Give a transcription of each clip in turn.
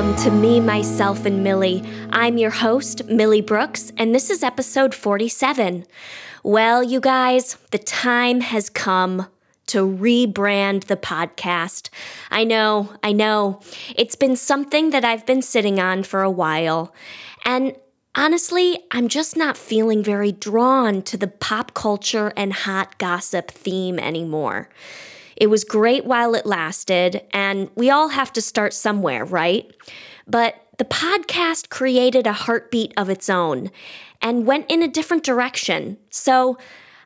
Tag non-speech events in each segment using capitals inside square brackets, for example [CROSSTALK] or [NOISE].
Welcome to Me, Myself, and Millie. I'm your host, Millie Brooks, and this is episode 47. Well, you guys, the time has come to rebrand the podcast. I know, I know. It's been something that I've been sitting on for a while. And honestly, I'm just not feeling very drawn to the pop culture and hot gossip theme anymore. It was great while it lasted, and we all have to start somewhere, right? But the podcast created a heartbeat of its own and went in a different direction. So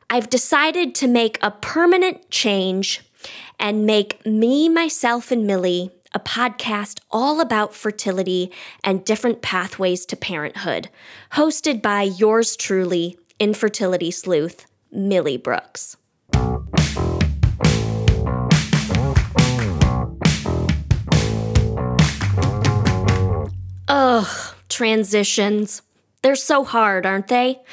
I've decided to make a permanent change and make me, myself, and Millie a podcast all about fertility and different pathways to parenthood, hosted by yours truly, infertility sleuth, Millie Brooks. Ugh, transitions. They're so hard, aren't they?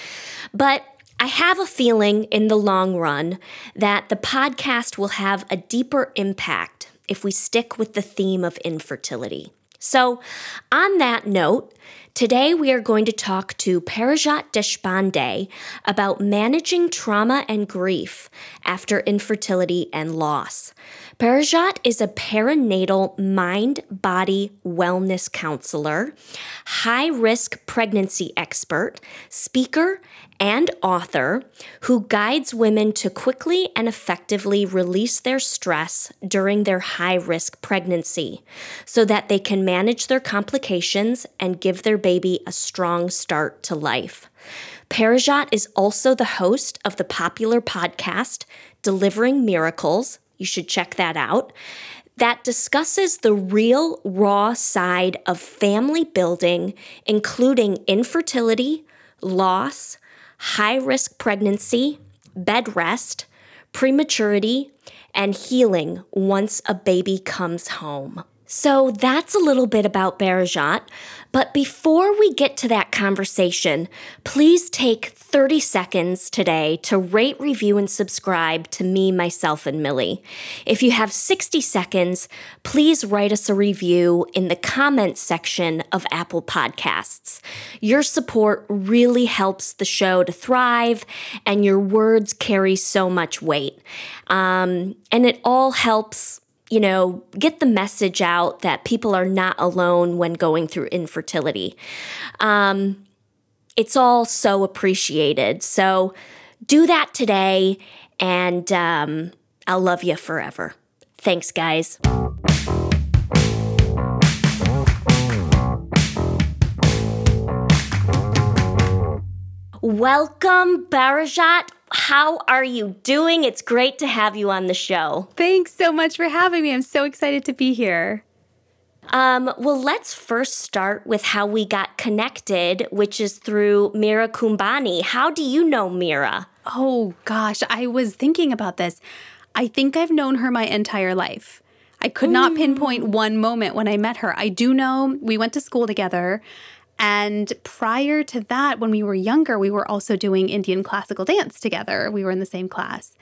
But I have a feeling in the long run that the podcast will have a deeper impact if we stick with the theme of infertility. So, on that note, today we are going to talk to Parijat Deshpande about managing trauma and grief after infertility and loss. Parijat is a perinatal mind body wellness counselor, high risk pregnancy expert, speaker, and author who guides women to quickly and effectively release their stress during their high risk pregnancy so that they can manage their complications and give their baby a strong start to life. Parijat is also the host of the popular podcast Delivering Miracles. You should check that out. That discusses the real, raw side of family building, including infertility, loss, high risk pregnancy, bed rest, prematurity, and healing once a baby comes home. So that's a little bit about Parijat. But before we get to that conversation, please take 30 seconds today to rate, review, and subscribe to me, myself, and Millie. If you have 60 seconds, please write us a review in the comments section of Apple Podcasts. Your support really helps the show to thrive, and your words carry so much weight. Um, and it all helps you know, get the message out that people are not alone when going through infertility. Um, it's all so appreciated. So do that today, and um, I'll love you forever. Thanks, guys. Welcome, Parijat. How are you doing? It's great to have you on the show. Thanks so much for having me. I'm so excited to be here. Um, well, let's first start with how we got connected, which is through Mira Kumbani. How do you know Mira? Oh, gosh. I was thinking about this. I think I've known her my entire life. I could not pinpoint one moment when I met her. I do know we went to school together. And prior to that, when we were younger, we were also doing Indian classical dance together. We were in the same class.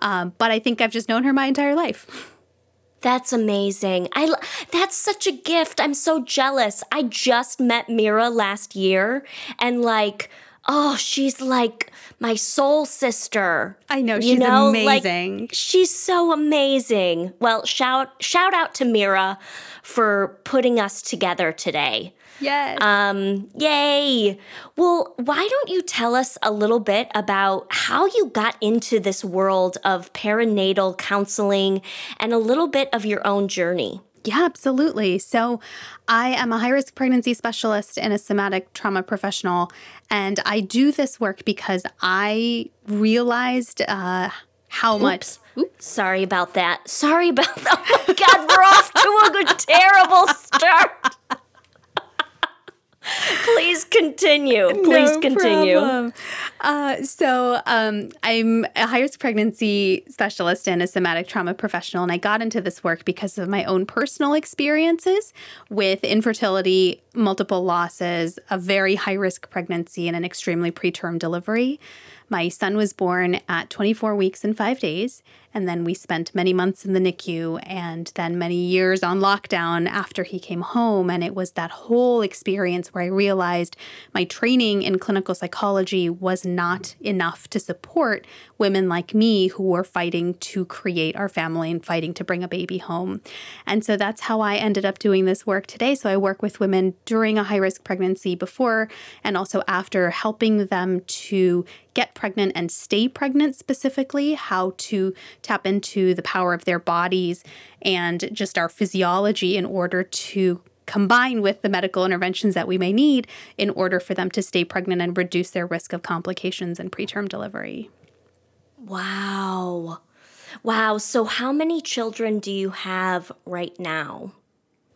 Um, but I think I've just known her my entire life. [LAUGHS] That's amazing. I that's such a gift. I'm so jealous. I just met Mira last year and like oh, she's like my soul sister. I know she's you know? amazing. Like, she's so amazing. Well, shout shout out to Mira for putting us together today. Yes. Um, yay. Well, why don't you tell us a little bit about how you got into this world of perinatal counseling and a little bit of your own journey? Yeah, absolutely. So, I am a high risk pregnancy specialist and a somatic trauma professional. And I do this work because I realized uh, how Oops. much. Oops. Sorry about that. Sorry about that. Oh my God, we're off to a good, terrible start. Please continue. [LAUGHS] Please No continue. Uh, so, um, I'm a high risk pregnancy specialist and a somatic trauma professional, and I got into this work because of my own personal experiences with infertility, multiple losses, a very high risk pregnancy, and an extremely preterm delivery. My son was born at 24 weeks and five days, and then we spent many months in the NICU and then many years on lockdown after he came home. And it was that whole experience where I realized my training in clinical psychology was not enough to support women like me who were fighting to create our family and fighting to bring a baby home. And so that's how I ended up doing this work today. So I work with women during a high risk pregnancy before and also after, helping them to get pregnant and stay pregnant specifically, how to tap into the power of their bodies and just our physiology in order to combine with the medical interventions that we may need in order for them to stay pregnant and reduce their risk of complications and preterm delivery. Wow. Wow. So, how many children do you have right now?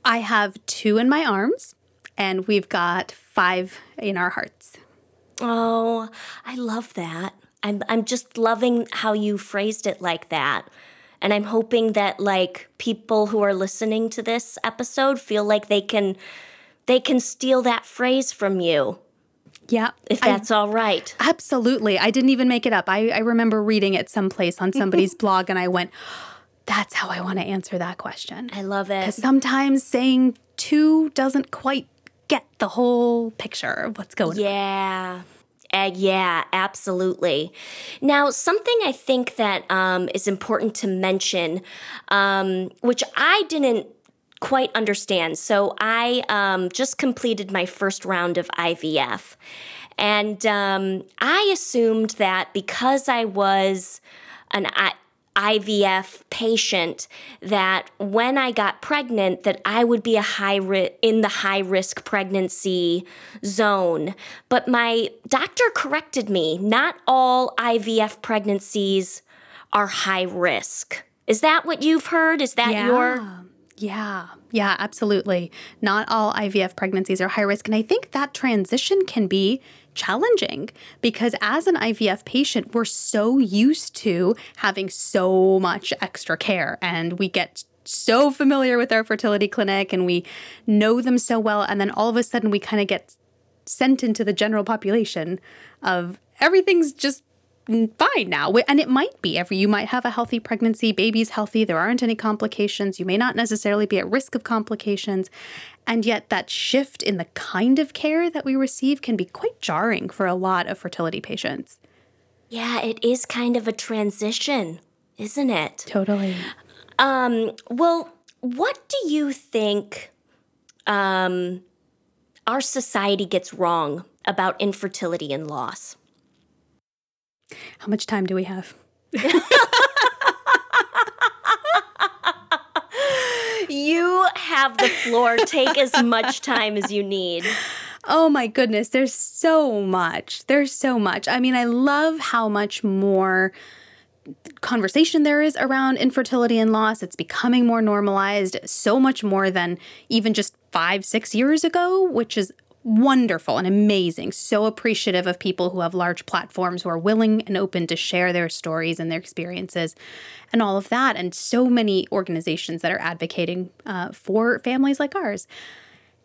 I have two in my arms, and we've got five in our hearts. Oh, I love that. I'm I'm just loving how you phrased it like that. And I'm hoping that like people who are listening to this episode feel like they can they can steal that phrase from you Yeah. if I- that's all right. Absolutely. I didn't even make it up. I, I remember reading it someplace on somebody's [LAUGHS] blog and I went, that's how I want to answer that question. I love it. Because Sometimes saying two doesn't quite get the whole picture of what's going on. Yeah. Uh, yeah, absolutely. Now, something I think that um, is important to mention, um, which I didn't quite understand. So, I um, just completed my first round of IVF. And um, I assumed that because I was an IVF patient that when I got pregnant that I would be a high ri- in the high risk pregnancy zone. But my doctor corrected me. Not all IVF pregnancies are high risk. Is that what you've heard? Is that your Yeah, yeah, absolutely. Not all IVF pregnancies are high risk. And I think that transition can be challenging because as an IVF patient, we're so used to having so much extra care and we get so familiar with our fertility clinic and we know them so well. And then all of a sudden, we kind of get sent into the general population of everything's just fine now and it might be every you might have a healthy pregnancy baby's healthy there aren't any complications you may not necessarily be at risk of complications and yet that shift in the kind of care that we receive can be quite jarring for a lot of fertility patients Yeah, it is kind of a transition, isn't it? totally Um, well, what do you think um, our society gets wrong about infertility and loss? how much time do we have [LAUGHS] You have the floor. Take as much time as you need. Oh my goodness, there's so much. There's so much. I mean, I love how much more conversation there is around infertility and loss. It's becoming more normalized, so much more than even just five, six years ago, which is wonderful and amazing. So appreciative of people who have large platforms who are willing and open to share their stories and their experiences and all of that. And so many organizations that are advocating uh, for families like ours.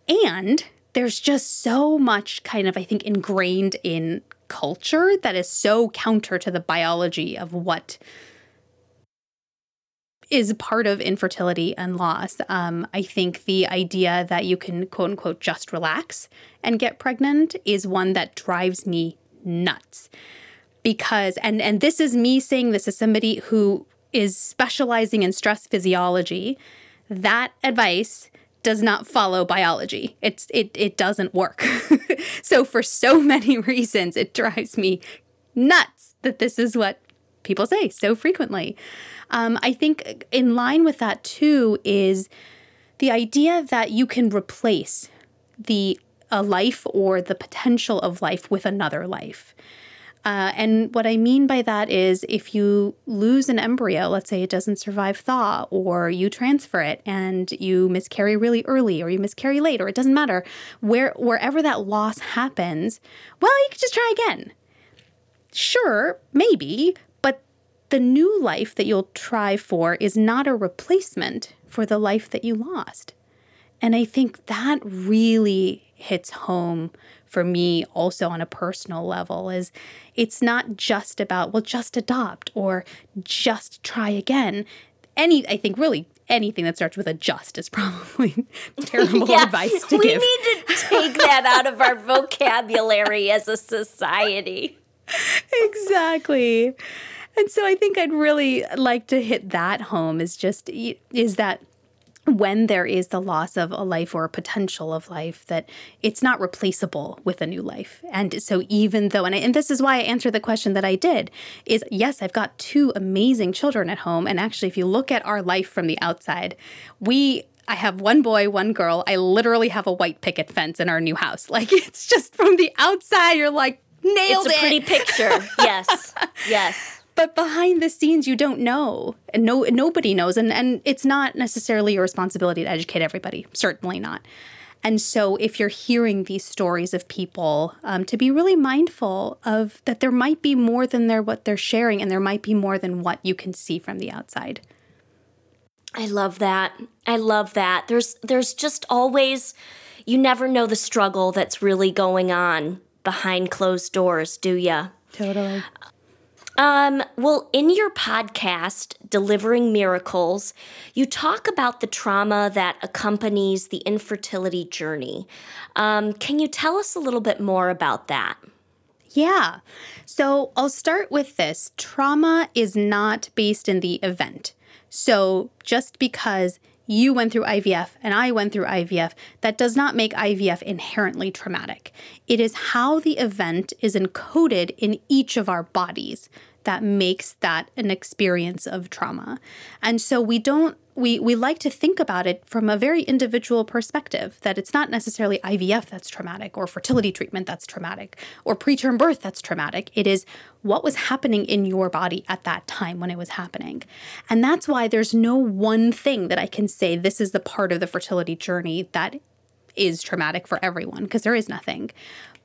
And there's just so much kind of, I think, ingrained in culture that is so counter to the biology of what is part of infertility and loss. Um, I think the idea that you can quote unquote just relax and get pregnant is one that drives me nuts. Because and and this is me saying this as somebody who is specializing in stress physiology. That advice does not follow biology. It's it it doesn't work. [LAUGHS] so for so many [LAUGHS] reasons it drives me nuts that this is what people say so frequently. Um, I think in line with that too is the idea that you can replace the a life or the potential of life with another life. Uh, and what I mean by that is if you lose an embryo, let's say it doesn't survive thaw, or you transfer it and you miscarry really early, or you miscarry late, or it doesn't matter, where wherever that loss happens, well, you can just try again. Sure, maybe, the new life that you'll try for is not a replacement for the life that you lost. And I think that really hits home for me also on a personal level is it's not just about well just adopt or just try again any i think really anything that starts with a just is [LAUGHS] probably [LAUGHS] terrible yeah, advice to we give. We need to take that out of our vocabulary as a society. [LAUGHS] Exactly. And so I think I'd really like to hit that home is just is that when there is the loss of a life or a potential of life that it's not replaceable with a new life and so even though and, I, and this is why i answered the question that i did is yes i've got two amazing children at home and actually if you look at our life from the outside we I have one boy, one girl. I literally have a white picket fence in our new house. [LAUGHS] Like it's just from the outside, you're like nailed it's a pretty picture. [LAUGHS] yes. Yes but behind the scenes you don't know. And no nobody knows. And and it's not necessarily your responsibility to educate everybody certainly not. And so if you're hearing these stories of people um, to be really mindful of that there might be more than they're what they're sharing and there might be more than what you can see from the outside. I love that. I love that. There's there's just always you never know the struggle that's really going on behind closed doors do ya? Totally um, well, in your podcast, Delivering Miracles, you talk about the trauma that accompanies the infertility journey. Um, can you tell us a little bit more about that? Yeah. So I'll start with this trauma is not based in the event. So just because you went through IVF and I went through IVF, that does not make IVF inherently traumatic. It is how the event is encoded in each of our bodies that makes that an experience of trauma. And so we don't we we like to think about it from a very individual perspective that it's not necessarily IVF that's traumatic or fertility treatment that's traumatic or preterm birth that's traumatic. It is what was happening in your body at that time when it was happening. And that's why there's no one thing that I can say this is the part of the fertility journey that is traumatic for everyone because there is nothing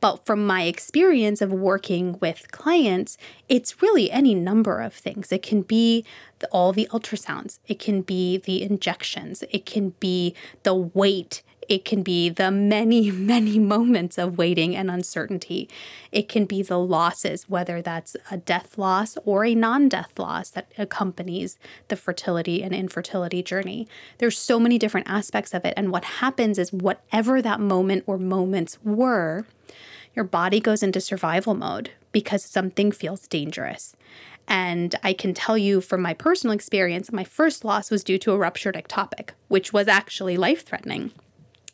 but from my experience of working with clients, it's really any number of things. It can be the, all the ultrasounds, it can be the injections, it can be the wait it can be the many, [LAUGHS] many moments of waiting and uncertainty. It can be the losses, whether that's a death loss or a non death loss that accompanies the fertility and infertility journey. There's so many different aspects of it. And what happens is, whatever that moment or moments were, your body goes into survival mode because something feels dangerous. And I can tell you from my personal experience, my first loss was due to a ruptured ectopic, which was actually life threatening.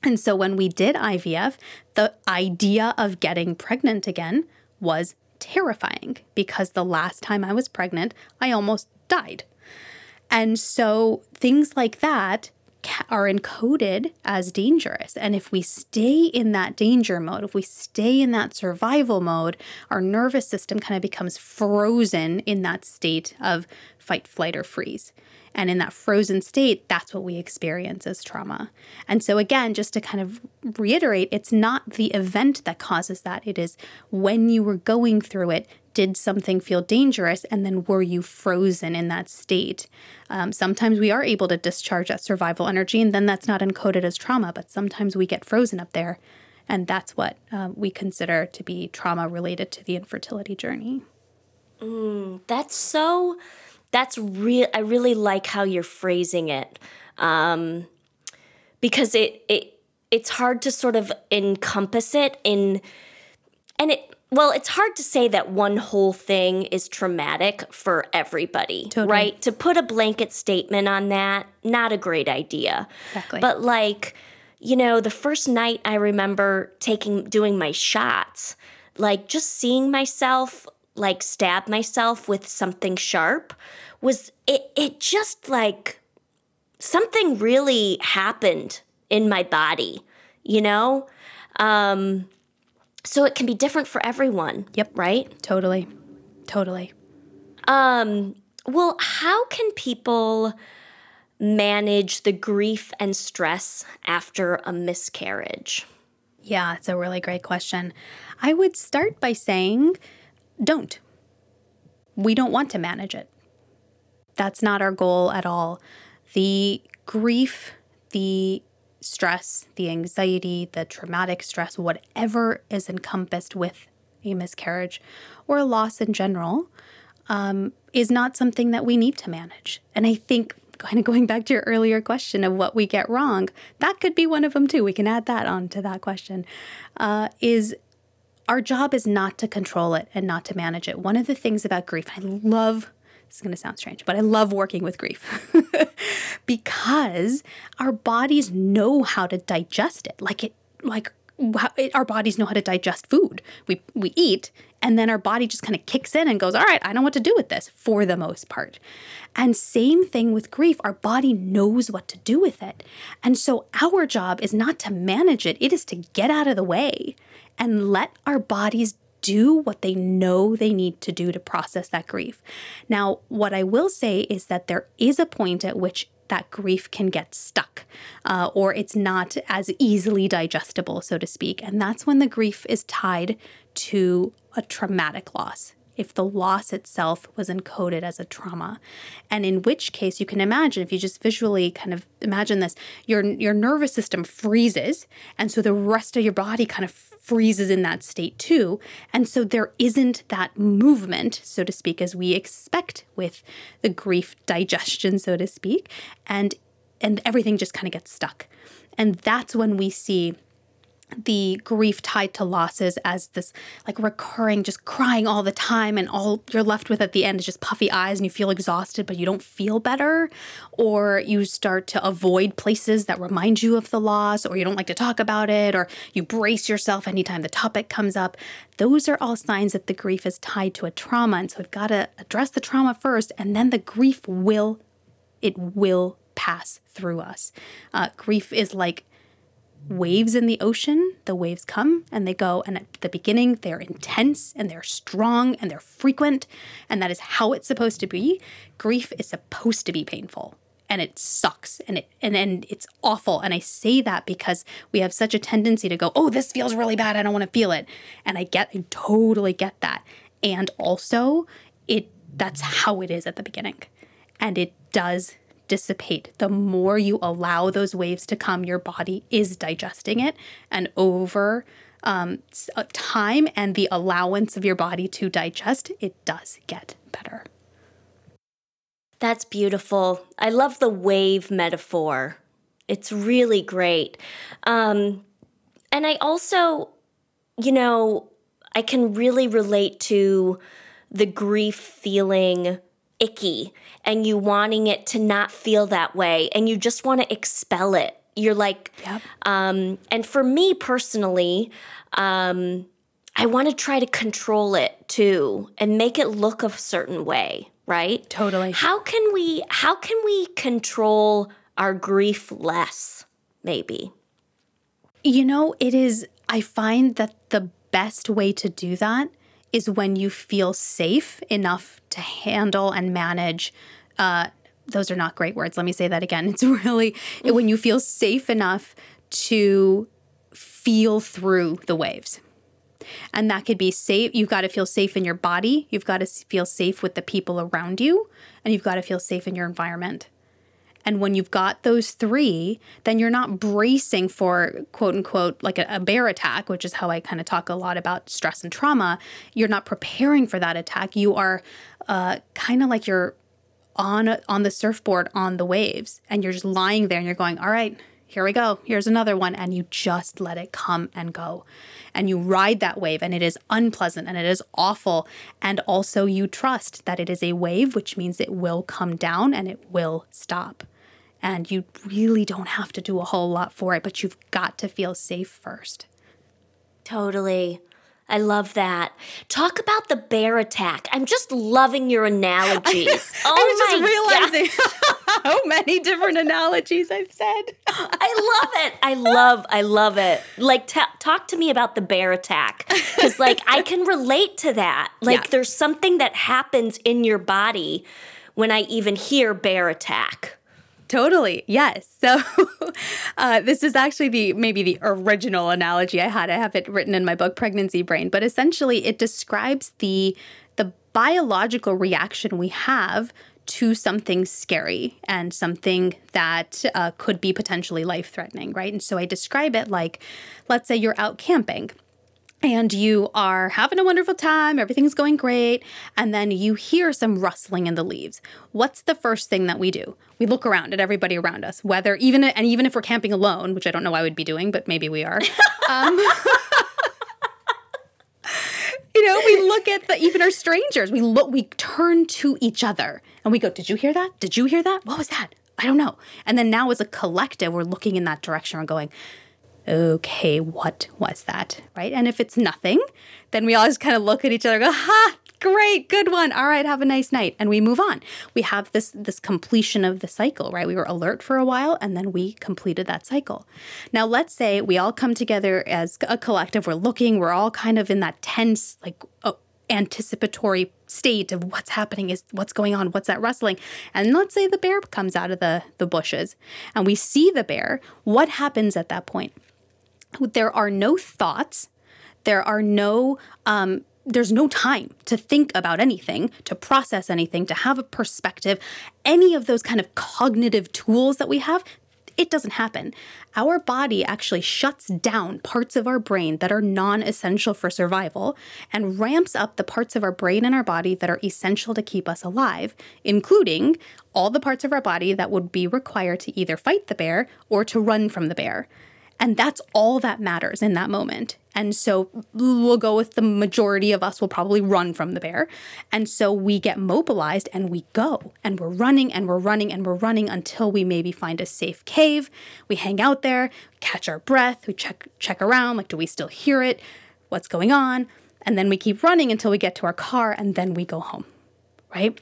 And so when we did IVF, the idea of getting pregnant again was terrifying because the last time I was pregnant, I almost died. And so things like that are encoded as dangerous. And if we stay in that danger mode, if we stay in that survival mode, our nervous system kind of becomes frozen in that state of fight, flight, or freeze. And in that frozen state, that's what we experience as trauma. And so, again, just to kind of reiterate, it's not the event that causes that. It is when you were going through it, did something feel dangerous? And then were you frozen in that state? Um, sometimes we are able to discharge that survival energy, and then that's not encoded as trauma, but sometimes we get frozen up there. And that's what um, we consider to be trauma related to the infertility journey. Mm, that's so that's real. I really like how you're phrasing it, um, because it it it's hard to sort of encompass it in, and it well, it's hard to say that one whole thing is traumatic for everybody, totally. right? To put a blanket statement on that, not a great idea. Exactly. But like, you know, the first night I remember taking doing my shots, like just seeing myself like stab myself with something sharp was it it just like something really happened in my body, you know? Um So it can be different for everyone. Yep. Right? Totally. Totally. Um, well, how can people manage the grief and stress after a miscarriage? Yeah, it's a really great question. I would start by saying don't. We don't want to manage it. That's not our goal at all. The grief, the stress, the anxiety, the traumatic stress, whatever is encompassed with a miscarriage or a loss in general, um, is not something that we need to manage. And I think, kind of going back to your earlier question of what we get wrong, that could be one of them too. We can add that on to that question. Uh, is our job is not to control it and not to manage it. One of the things about grief, I love this is going to sound strange, but I love working with grief [LAUGHS] because our bodies know how to digest it. Like it, like our bodies know how to digest food. We we eat, and then our body just kind of kicks in and goes, "All right, I know what to do with this." For the most part, and same thing with grief. Our body knows what to do with it, and so our job is not to manage it; it is to get out of the way and let our bodies do what they know they need to do to process that grief. Now, what I will say is that there is a point at which that grief can get stuck uh, or it's not as easily digestible, so to speak. And that's when the grief is tied to a traumatic loss if the loss itself was encoded as a trauma. And in which case you can imagine if you just visually kind of imagine this, your your nervous system freezes and so the rest of your body kind of freezes in that state too. And so there isn't that movement, so to speak, as we expect with the grief digestion, so to speak. And and everything just kind of gets stuck. And that's when we see the grief tied to losses as this like recurring just crying all the time and all you're left with at the end is just puffy eyes and you feel exhausted but you don't feel better or you start to avoid places that remind you of the loss or you don't like to talk about it or you brace yourself anytime the topic comes up. Those are all signs that the grief is tied to a trauma and so we've got to address the trauma first and then the grief will it will pass through us. Uh, grief is like waves in the ocean, the waves come and they go. And at the beginning, they're intense and they're strong and they're frequent. And that is how it's supposed to be. Grief is supposed to be painful and it sucks and it and, and it's awful. And I say that because we have such a tendency to go, oh, this feels really bad. I don't want to feel it. And I get, I totally get that. And also, it that's how it is at the beginning. And it does dissipate. The more you allow those waves to come, your body is digesting it. And over um, uh, time and the allowance of your body to digest, it does get better. That's beautiful. I love the wave metaphor. It's really great. Um, and I also, you know, I can really relate to the grief feeling icky and you wanting it to not feel that way and you just want to expel it. You're like, yep. um, and for me personally, um, I want to try to control it too and make it look a certain way, right? Totally. How can we how can we control our grief less, maybe? You know, it is I find that the best way to do that is when you feel safe enough to handle and manage. Uh, those are not great words. Let me say that again. [LAUGHS] It's really when you feel safe enough to feel through the waves. And that could be safe. You've got to feel safe in your body. You've got to feel safe with the people around you. And you've got to feel safe in your environment. And when you've got those three, then you're not bracing for quote unquote like a, a bear attack, which is how I kind of talk a lot about stress and trauma. You're not preparing for that attack. You are uh, kind of like you're on on the surfboard on the waves, and you're just lying there, and you're going, "All right, here we go. Here's another one," and you just let it come and go, and you ride that wave, and it is unpleasant and it is awful, and also you trust that it is a wave, which means it will come down and it will stop and you really don't have to do a whole lot for it, but you've got to feel safe first. Totally. I love that. Talk about the bear attack. I'm just loving your analogies. oh [LAUGHS] I was oh my just realizing. [LAUGHS] how many different analogies I've said. I love it. I love, I love it. Like, t- talk to me about the bear attack. Because, like, I can relate to that. [LAUGHS] Like, yeah. there's something that happens in your body when I even hear bear attack. Totally. Yes. So [LAUGHS] uh, this is actually the maybe the original analogy I had. I have it written in my book Pregnancy Brain, but essentially it describes the the biological reaction we have to something scary and something that uh, could be potentially life threatening, right? And so I describe it like, let's say you're out camping and you are having a wonderful time, everything's going great, and then you hear some rustling in the leaves. What's the first thing that we do? We look around at everybody around us, whether even and even if we're camping alone, which I don't know I would be doing, but maybe we are. [LAUGHS] Um, [LAUGHS] you know, we look at the even our strangers. We look, we turn to each other, and we go, "Did you hear that? Did you hear that? What was that? I don't know." And then now, as a collective, we're looking in that direction. We're going, okay, what was that? Right? And if it's nothing, then we all just kind of look at each other go, ha, great, good one. All right, have a nice night. And we move on. We have this this completion of the cycle, right? We were alert for a while and then we completed that cycle. Now let's say we all come together as a collective, we're looking, we're all kind of in that tense, like uh, anticipatory state of what's happening is what's going on what's that rustling and let's say the bear comes out of the the bushes and we see the bear what happens at that point there are no thoughts, there are no um, there's no time to think about anything, to process anything, to have a perspective. Any of those kind of cognitive tools that we have, it doesn't happen. Our body actually shuts down parts of our brain that are non essential for survival and ramps up the parts of our brain and our body that are essential to keep us alive, including all the parts of our body that would be required to either fight the bear or to run from the bear. And that's all that matters in that moment. And so we'll go with the majority of us will probably run from the bear. And so we get mobilized and we go and we're running and we're running and we're running until we maybe find a safe cave. We hang out there, catch our breath, we check check around like do we still hear it? What's going on? And then we keep running until we get to our car and then we go home. Right?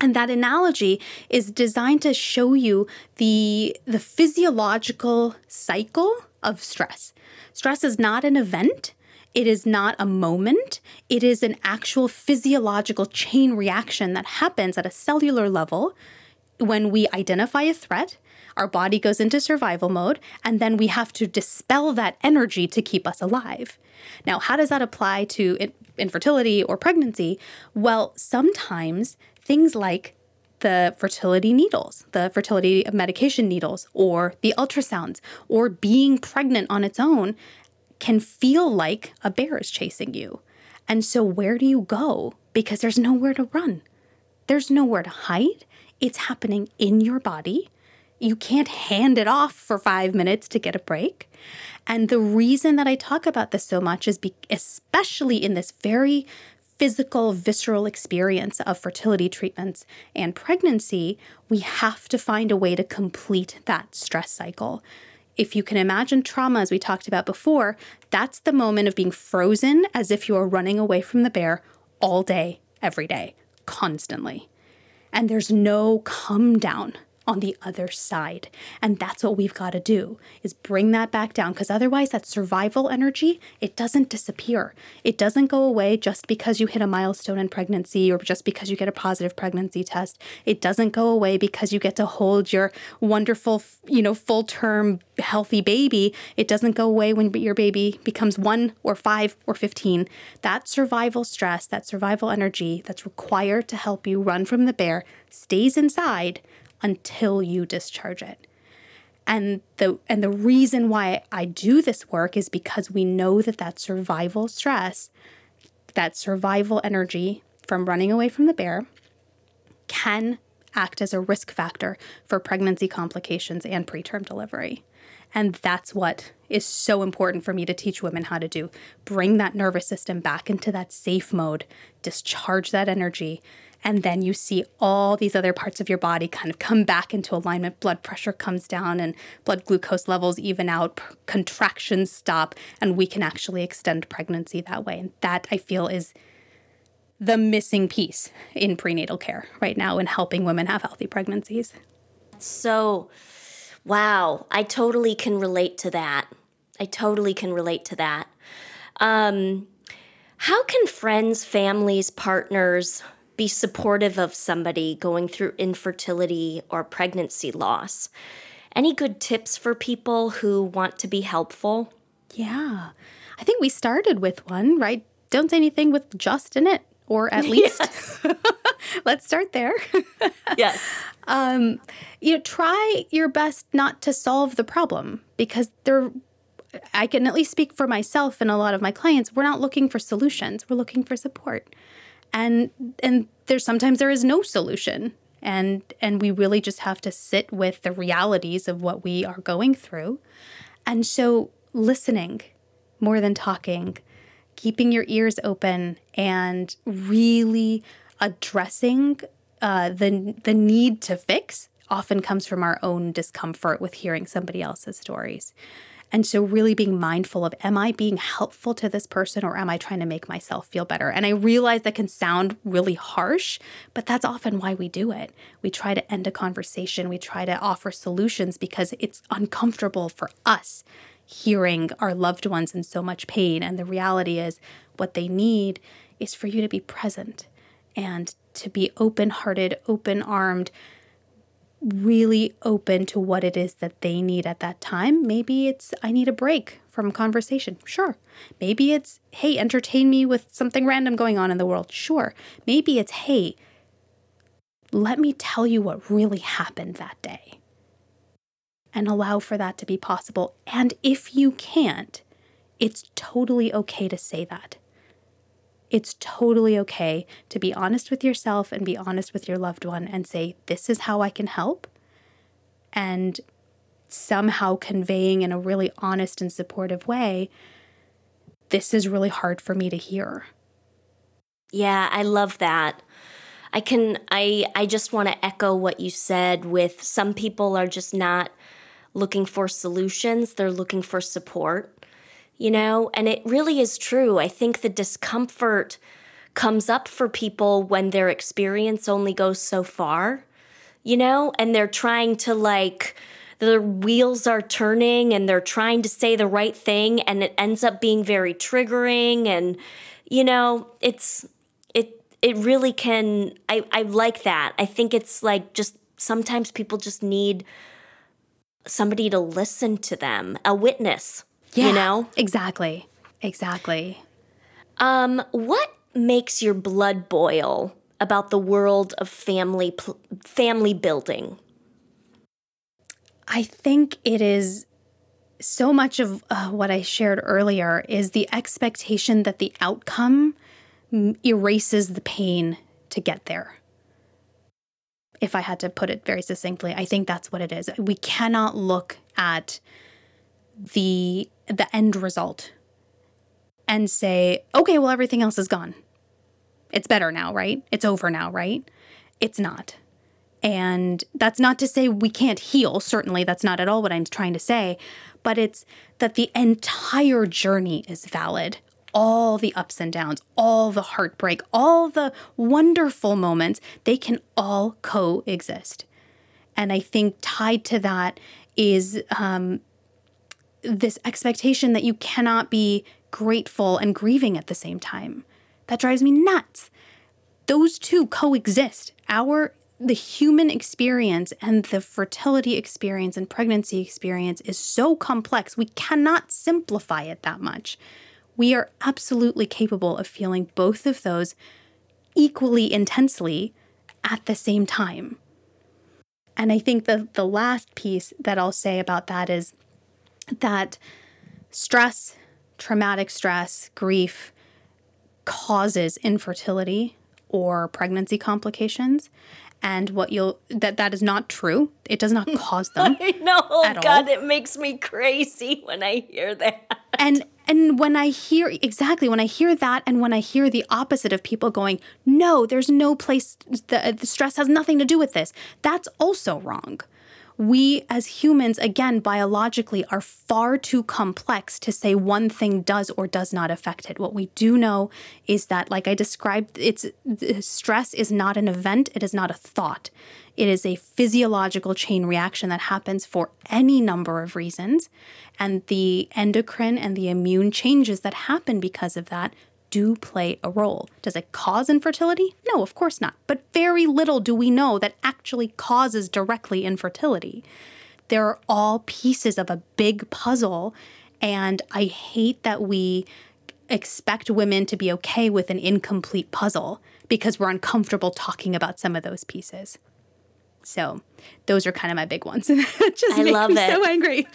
And that analogy is designed to show you the the physiological cycle of stress. Stress is not an event, it is not a moment, it is an actual physiological chain reaction that happens at a cellular level when we identify a threat. Our body goes into survival mode, and then we have to dispel that energy to keep us alive. Now, how does that apply to infertility or pregnancy? Well, sometimes things like the fertility needles, the fertility medication needles, or the ultrasounds, or being pregnant on its own can feel like a bear is chasing you. And so, where do you go? Because there's nowhere to run, there's nowhere to hide. It's happening in your body. You can't hand it off for five minutes to get a break. And the reason that I talk about this so much is be- especially in this very physical, visceral experience of fertility treatments and pregnancy, we have to find a way to complete that stress cycle. If you can imagine trauma, as we talked about before, that's the moment of being frozen as if you are running away from the bear all day, every day, constantly. And there's no come down on the other side. And that's what we've got to do is bring that back down because otherwise that survival energy, it doesn't disappear. It doesn't go away just because you hit a milestone in pregnancy or just because you get a positive pregnancy test. It doesn't go away because you get to hold your wonderful, you know, full-term healthy baby. It doesn't go away when your baby becomes 1 or 5 or 15. That survival stress, that survival energy that's required to help you run from the bear stays inside until you discharge it. And the and the reason why I do this work is because we know that that survival stress, that survival energy from running away from the bear can act as a risk factor for pregnancy complications and preterm delivery. And that's what is so important for me to teach women how to do. Bring that nervous system back into that safe mode, discharge that energy, and then you see all these other parts of your body kind of come back into alignment. Blood pressure comes down and blood glucose levels even out, contractions stop, and we can actually extend pregnancy that way. And that I feel is the missing piece in prenatal care right now in helping women have healthy pregnancies. So, wow. I totally can relate to that. I totally can relate to that. Um, how can friends, families, partners be supportive of somebody going through infertility or pregnancy loss? Any good tips for people who want to be helpful? Yeah. I think we started with one, right? Don't say anything with just in it, or at [LAUGHS] least yes. [LAUGHS] let's start there. [LAUGHS] yes. Um, you know, try your best not to solve the problem because there I can at least speak for myself and a lot of my clients. We're not looking for solutions. We're looking for support. And and there's sometimes there is no solution. And and we really just have to sit with the realities of what we are going through. And so listening more than talking, keeping your ears open and really addressing uh, the the need to fix often comes from our own discomfort with hearing somebody else's stories. And so, really being mindful of am I being helpful to this person or am I trying to make myself feel better? And I realize that can sound really harsh, but that's often why we do it. We try to end a conversation, we try to offer solutions because it's uncomfortable for us hearing our loved ones in so much pain. And the reality is, what they need is for you to be present and to be open hearted, open armed really open to what it is that they need at that time. Maybe it's, I need a break from conversation. Sure. Maybe it's, hey, entertain me with something random going on in the world. Sure. Maybe it's, hey, let me tell you what really happened that day and allow for that to be possible. And if you can't, it's totally okay to say that. It's totally okay to be honest with yourself and be honest with your loved one and say, This is how I can help. And somehow conveying in a really honest and supportive way, This is really hard for me to hear. Yeah, I love that. I can I I just want to echo what you said with some people are just not looking for solutions, they're looking for support you know? And it really is true. I think the discomfort comes up for people when their experience only goes so far, you know? And they're trying to like, the wheels are turning and they're trying to say the right thing and it ends up being very triggering and you know it's it it really can i i like that i think it's like just sometimes people just need somebody to listen to them a witness yeah, you know? Exactly. Exactly. Um, what makes your blood boil about the world of family pl- family building? I think it is so much of uh, what I shared earlier is the expectation that the outcome erases the pain to get there. If I had to put it very succinctly, I think that's what it is. We cannot look at the the end result and say, okay, well, everything else is gone. It's better now, right? It's over now, right? It's not. And that's not to say we can't heal. Certainly, that's not at all what I'm trying to say. But it's that the entire journey is valid. All the ups and downs, all the heartbreak, all the wonderful moments, they can all coexist. And I think tied to that is um, this expectation that you cannot be grateful and grieving at the same time. That drives me nuts. Those two coexist. Our the human experience and the fertility experience and pregnancy experience is so complex. We cannot simplify it that much. We are absolutely capable of feeling both of those equally intensely at the same time. And I think the the last piece that I'll say about that is that stress, traumatic stress, grief causes infertility or pregnancy complications. And what you'll that that is not true. It does not [LAUGHS] cause them i know. Oh, god all. it makes me crazy when i hear that. And and when i hear exactly when i hear that and when i hear the opposite of people going no there's no place the, the stress has nothing to do with this that's also wrong we as humans, again, biologically, are far too complex to say one thing does or does not affect it. What we do know is that, like I described, it's stress is not an event, it is not a thought. It is a physiological chain reaction that happens for any number of reasons. And the endocrine and the immune changes that happen because of that do play a role. Does it cause infertility? No, of course not. But very little do we know that actually causes directly infertility. They're all pieces of a big puzzle. And I hate that we expect women to be okay with an incomplete puzzle because we're uncomfortable talking about some of those pieces. So, those are kind of my big ones. [LAUGHS] Just [LAUGHS] I love it. So angry.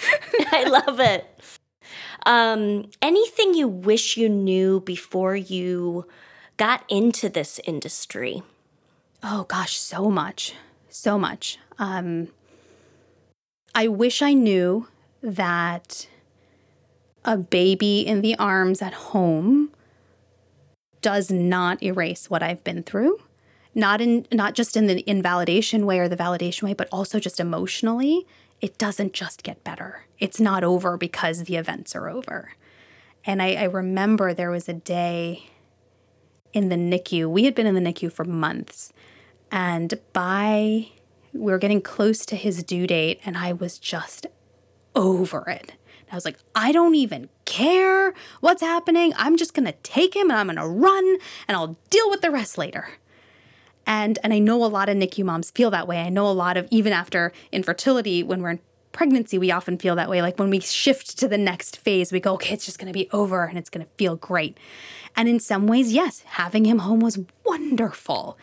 I love it. Um, anything you wish you knew before you got into this industry? Oh gosh, so much. So much. Um, I wish I knew that a baby in the arms at home does not erase what I've been through. Not in not just in the invalidation way or the validation way, but also just emotionally it doesn't just get better. It's not over because the events are over. And I, I, remember there was a day in the NICU. We had been in the NICU for months. And by, we were getting close to his due date, and I was just over it. I was like, I don't even care what's happening. I'm just going to take him and I'm going to run and I'll deal with the rest later. And and I know a lot of NICU moms feel that way. I know a lot of even after infertility, when we're in pregnancy, we often feel that way. Like when we shift to the next phase, we go, okay, it's just gonna be over and it's gonna feel great. And in some ways, yes, having him home was wonderful.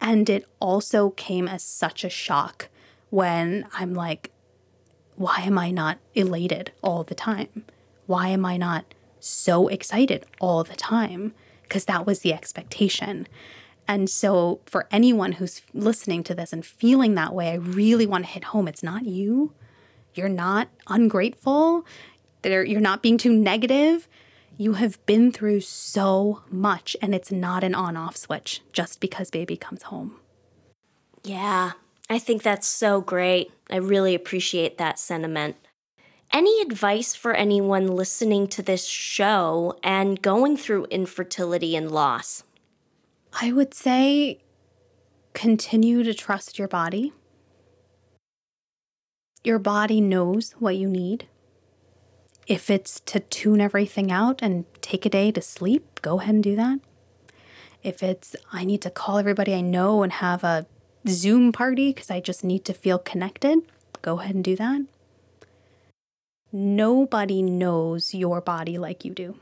And it also came as such a shock when I'm like, why am I not elated all the time? Why am I not so excited all the time? Because that was the expectation. And so, for anyone who's listening to this and feeling that way, I really want to hit home. It's not you. You're not ungrateful. You're not being too negative. You have been through so much, and it's not an on off switch just because baby comes home. Yeah, I think that's so great. I really appreciate that sentiment. Any advice for anyone listening to this show and going through infertility and loss? I would say continue to trust your body. Your body knows what you need. If it's to tune everything out and take a day to sleep, go ahead and do that. If it's, I need to call everybody I know and have a Zoom party because I just need to feel connected, go ahead and do that. Nobody knows your body like you do.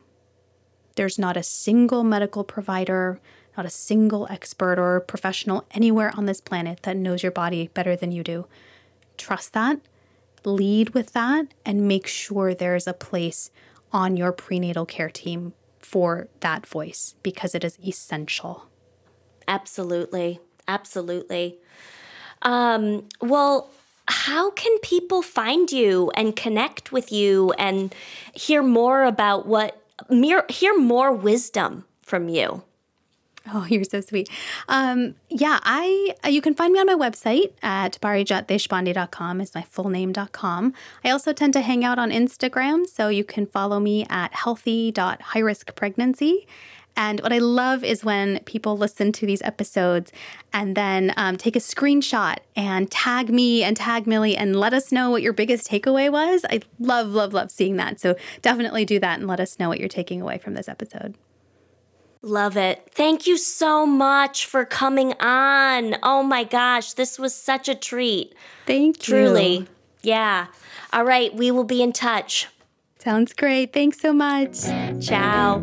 There's not a single medical provider, not a single expert or professional anywhere on this planet that knows your body better than you do. Trust that, lead with that, and make sure there's a place on your prenatal care team for that voice because it is essential. Absolutely. Absolutely. Um, well, how can people find you and connect with you and hear more about what, hear more wisdom from you? Oh, [LAUGHS] you're so sweet. Um, yeah, I uh, you can find me on my website at parijatdeshpande.com is my full name.com. I also tend to hang out on Instagram, so you can follow me at healthy.highriskpregnancy. And what I love is when people listen to these episodes and then um, take a screenshot and tag me and tag Millie and let us know what your biggest takeaway was. I love, love, love seeing that. So definitely do that and let us know what you're taking away from this episode. Love it. Thank you so much for coming on. Oh my gosh, this was such a treat. Thank you. Truly. Yeah. All right, we will be in touch. Sounds great. Thanks so much. Ciao.